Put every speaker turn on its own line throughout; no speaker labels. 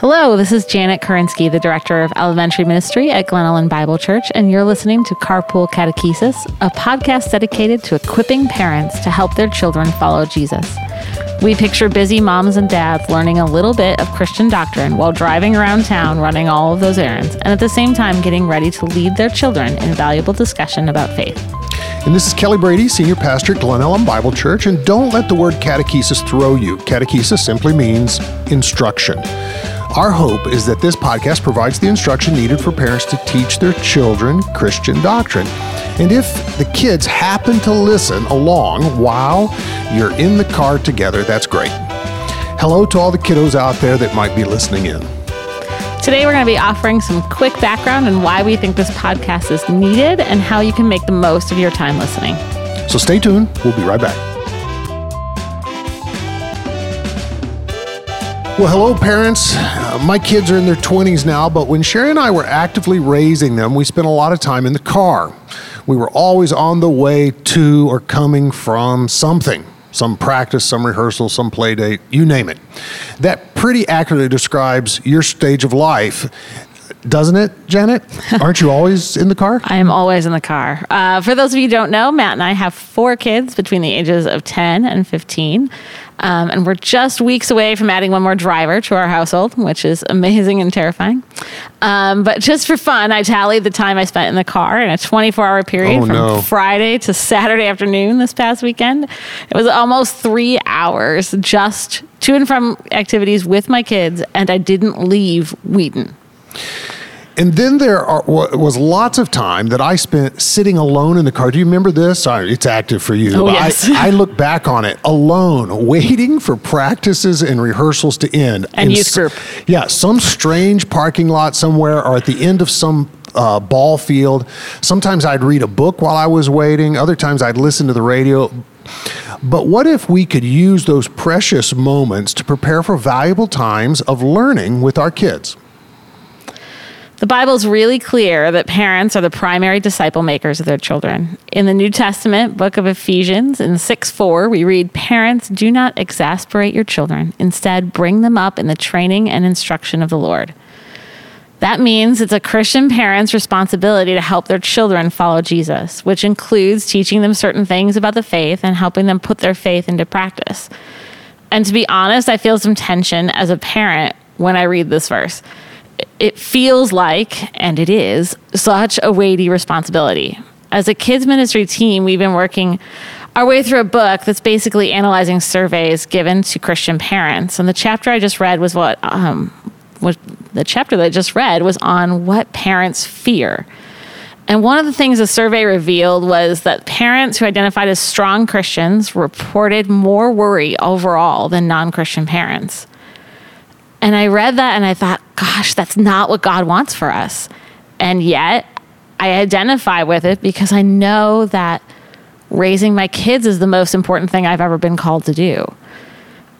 Hello, this is Janet Kerensky, the Director of Elementary Ministry at Glen Ellyn Bible Church, and you're listening to Carpool Catechesis, a podcast dedicated to equipping parents to help their children follow Jesus. We picture busy moms and dads learning a little bit of Christian doctrine while driving around town running all of those errands, and at the same time getting ready to lead their children in valuable discussion about faith.
And this is Kelly Brady, Senior Pastor at Glen Ellyn Bible Church. And don't let the word catechesis throw you. Catechesis simply means instruction. Our hope is that this podcast provides the instruction needed for parents to teach their children Christian doctrine. And if the kids happen to listen along while you're in the car together, that's great. Hello to all the kiddos out there that might be listening in.
Today, we're going to be offering some quick background on why we think this podcast is needed and how you can make the most of your time listening.
So stay tuned. We'll be right back. Well, hello, parents. Uh, my kids are in their 20s now, but when Sherry and I were actively raising them, we spent a lot of time in the car. We were always on the way to or coming from something some practice, some rehearsal, some play date, you name it. That pretty accurately describes your stage of life doesn't it, Janet? Aren't you always in the car?
I am always in the car. Uh, for those of you who don't know, Matt and I have four kids between the ages of 10 and 15. Um, and we're just weeks away from adding one more driver to our household, which is amazing and terrifying. Um, but just for fun, I tallied the time I spent in the car in a 24 hour period
Oh,
from
no.
Friday to Saturday afternoon this past weekend. It was almost three hours just to and from activities with my kids, and I didn't leave Wheaton.
And then there are, was lots of time that I spent sitting alone in the car. Do you remember this? Sorry, it's active for you.
Oh, yes.
I, I look back on it alone, waiting for practices and rehearsals to end.
And
In
youth group.
Yeah, some strange parking lot somewhere or at the end of some uh, ball field. Sometimes I'd read a book while I was waiting. Other times I'd listen to the radio. But what if we could use those precious moments to prepare for valuable times of learning with our kids?
The Bible's really clear that parents are the primary disciple makers of their children. In the New Testament book of Ephesians, in 6 4, we read, Parents, do not exasperate your children. Instead, bring them up in the training and instruction of the Lord. That means it's a Christian parent's responsibility to help their children follow Jesus, which includes teaching them certain things about the faith and helping them put their faith into practice. And to be honest, I feel some tension as a parent when I read this verse. It feels like, and it is, such a weighty responsibility. As a kids ministry team, we've been working our way through a book that's basically analyzing surveys given to Christian parents. And the chapter I just read was what, um, what the chapter that I just read was on what parents fear. And one of the things the survey revealed was that parents who identified as strong Christians reported more worry overall than non Christian parents. And I read that and I thought, gosh, that's not what God wants for us. And yet I identify with it because I know that raising my kids is the most important thing I've ever been called to do.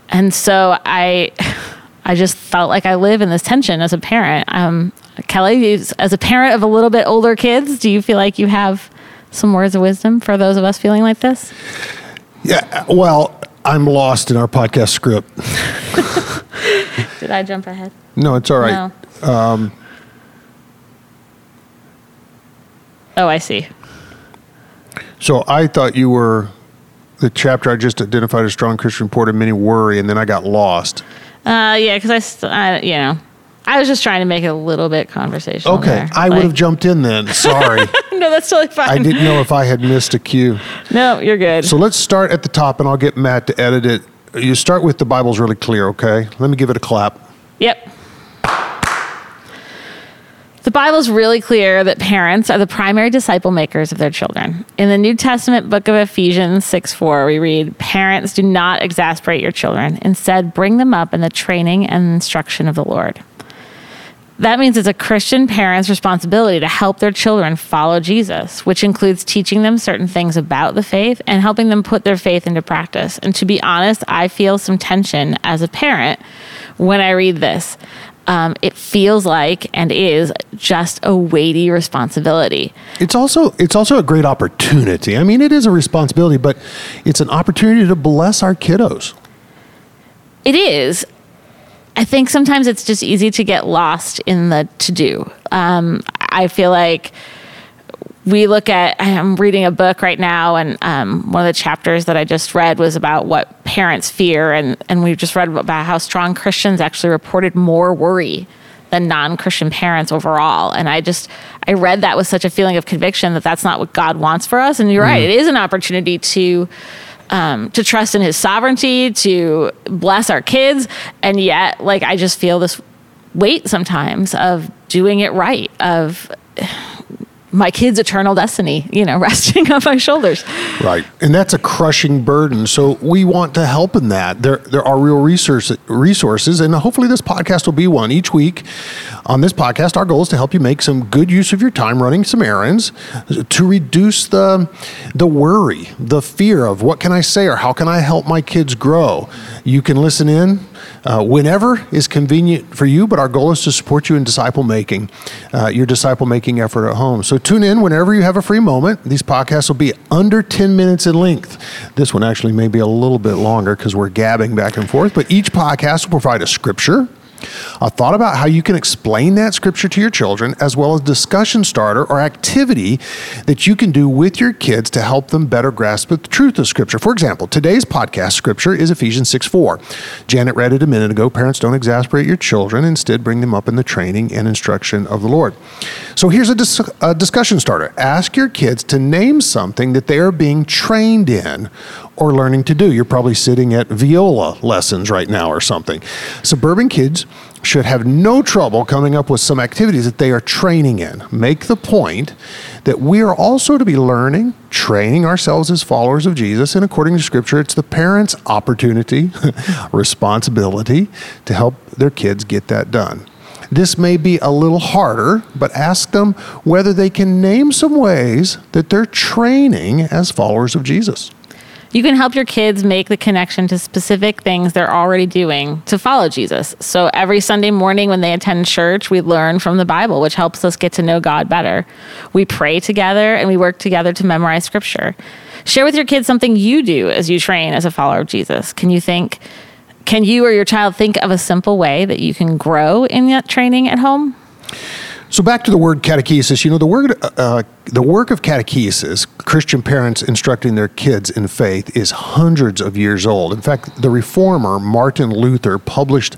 And so I I just felt like I live in this tension as a parent. Um, Kelly, as a parent of a little bit older kids, do you feel like you have some words of wisdom for those of us feeling like this?
Yeah, well, I'm lost in our podcast script.
Did I jump ahead?
No, it's all right.
No. oh, I see.
So I thought you were the chapter I just identified as strong Christian reported many worry, and then I got lost.
Uh, yeah, because I, st- I, you know, I was just trying to make it a little bit conversational.
Okay,
there.
I would have jumped in then. Sorry,
no, that's totally fine.
I didn't know if I had missed a cue.
No, you're good.
So let's start at the top, and I'll get Matt to edit it. You start with the Bible's really clear, okay? Let me give it a clap.
Yep. The Bible's really clear that parents are the primary disciple makers of their children. In the New Testament book of Ephesians 6 4, we read, Parents, do not exasperate your children. Instead, bring them up in the training and instruction of the Lord. That means it's a Christian parent's responsibility to help their children follow Jesus, which includes teaching them certain things about the faith and helping them put their faith into practice. And to be honest, I feel some tension as a parent when I read this. Um, it feels like and is just a weighty responsibility.
It's also it's also a great opportunity. I mean, it is a responsibility, but it's an opportunity to bless our kiddos.
It is. I think sometimes it's just easy to get lost in the to do. Um, I feel like we look at i'm reading a book right now and um, one of the chapters that i just read was about what parents fear and, and we just read about how strong christians actually reported more worry than non-christian parents overall and i just i read that with such a feeling of conviction that that's not what god wants for us and you're mm. right it is an opportunity to um, to trust in his sovereignty to bless our kids. And yet like i just feel this weight sometimes of doing it right of my kid's eternal destiny, you know, resting on my shoulders.
Right. And that's a crushing burden. So we want to help in that. There there are real resource, resources and hopefully this podcast will be one each week. On this podcast our goal is to help you make some good use of your time running some errands to reduce the the worry, the fear of what can I say or how can I help my kids grow. You can listen in uh, whenever is convenient for you, but our goal is to support you in disciple making, uh, your disciple making effort at home. So tune in whenever you have a free moment. These podcasts will be under 10 minutes in length. This one actually may be a little bit longer because we're gabbing back and forth, but each podcast will provide a scripture a thought about how you can explain that scripture to your children, as well as discussion starter or activity that you can do with your kids to help them better grasp the truth of scripture. For example, today's podcast scripture is Ephesians 6 4. Janet read it a minute ago. Parents, don't exasperate your children, instead, bring them up in the training and instruction of the Lord. So here's a, dis- a discussion starter. Ask your kids to name something that they are being trained in or learning to do. You're probably sitting at viola lessons right now or something. Suburban kids should have no trouble coming up with some activities that they are training in. Make the point that we are also to be learning, training ourselves as followers of Jesus, and according to Scripture, it's the parents' opportunity, responsibility to help their kids get that done. This may be a little harder, but ask them whether they can name some ways that they're training as followers of Jesus.
You can help your kids make the connection to specific things they're already doing to follow Jesus. So every Sunday morning when they attend church, we learn from the Bible, which helps us get to know God better. We pray together and we work together to memorize scripture. Share with your kids something you do as you train as a follower of Jesus. Can you think, can you or your child think of a simple way that you can grow in that training at home?
So back to the word catechesis. You know, the word uh, the work of catechesis, Christian parents instructing their kids in faith, is hundreds of years old. In fact, the reformer Martin Luther published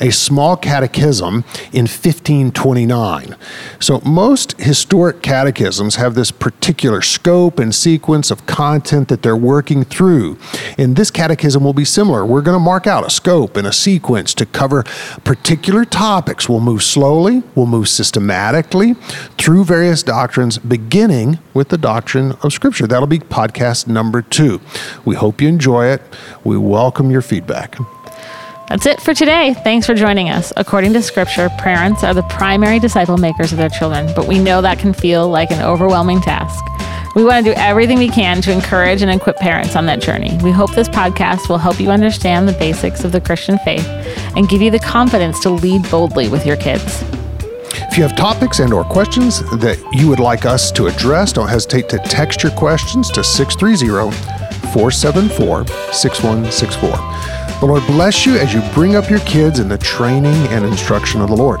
a small catechism in 1529. So most historic catechisms have this particular scope and sequence of content that they're working through. And this catechism will be similar. We're going to mark out a scope and a sequence to cover particular topics. We'll move slowly, we'll move systematically through various doctrines, beginning with the doctrine of Scripture. That'll be podcast number two. We hope you enjoy it. We welcome your feedback.
That's it for today. Thanks for joining us. According to Scripture, parents are the primary disciple makers of their children, but we know that can feel like an overwhelming task. We want to do everything we can to encourage and equip parents on that journey. We hope this podcast will help you understand the basics of the Christian faith and give you the confidence to lead boldly with your kids.
If you have topics and or questions that you would like us to address, don't hesitate to text your questions to 630-474-6164. The Lord bless you as you bring up your kids in the training and instruction of the Lord.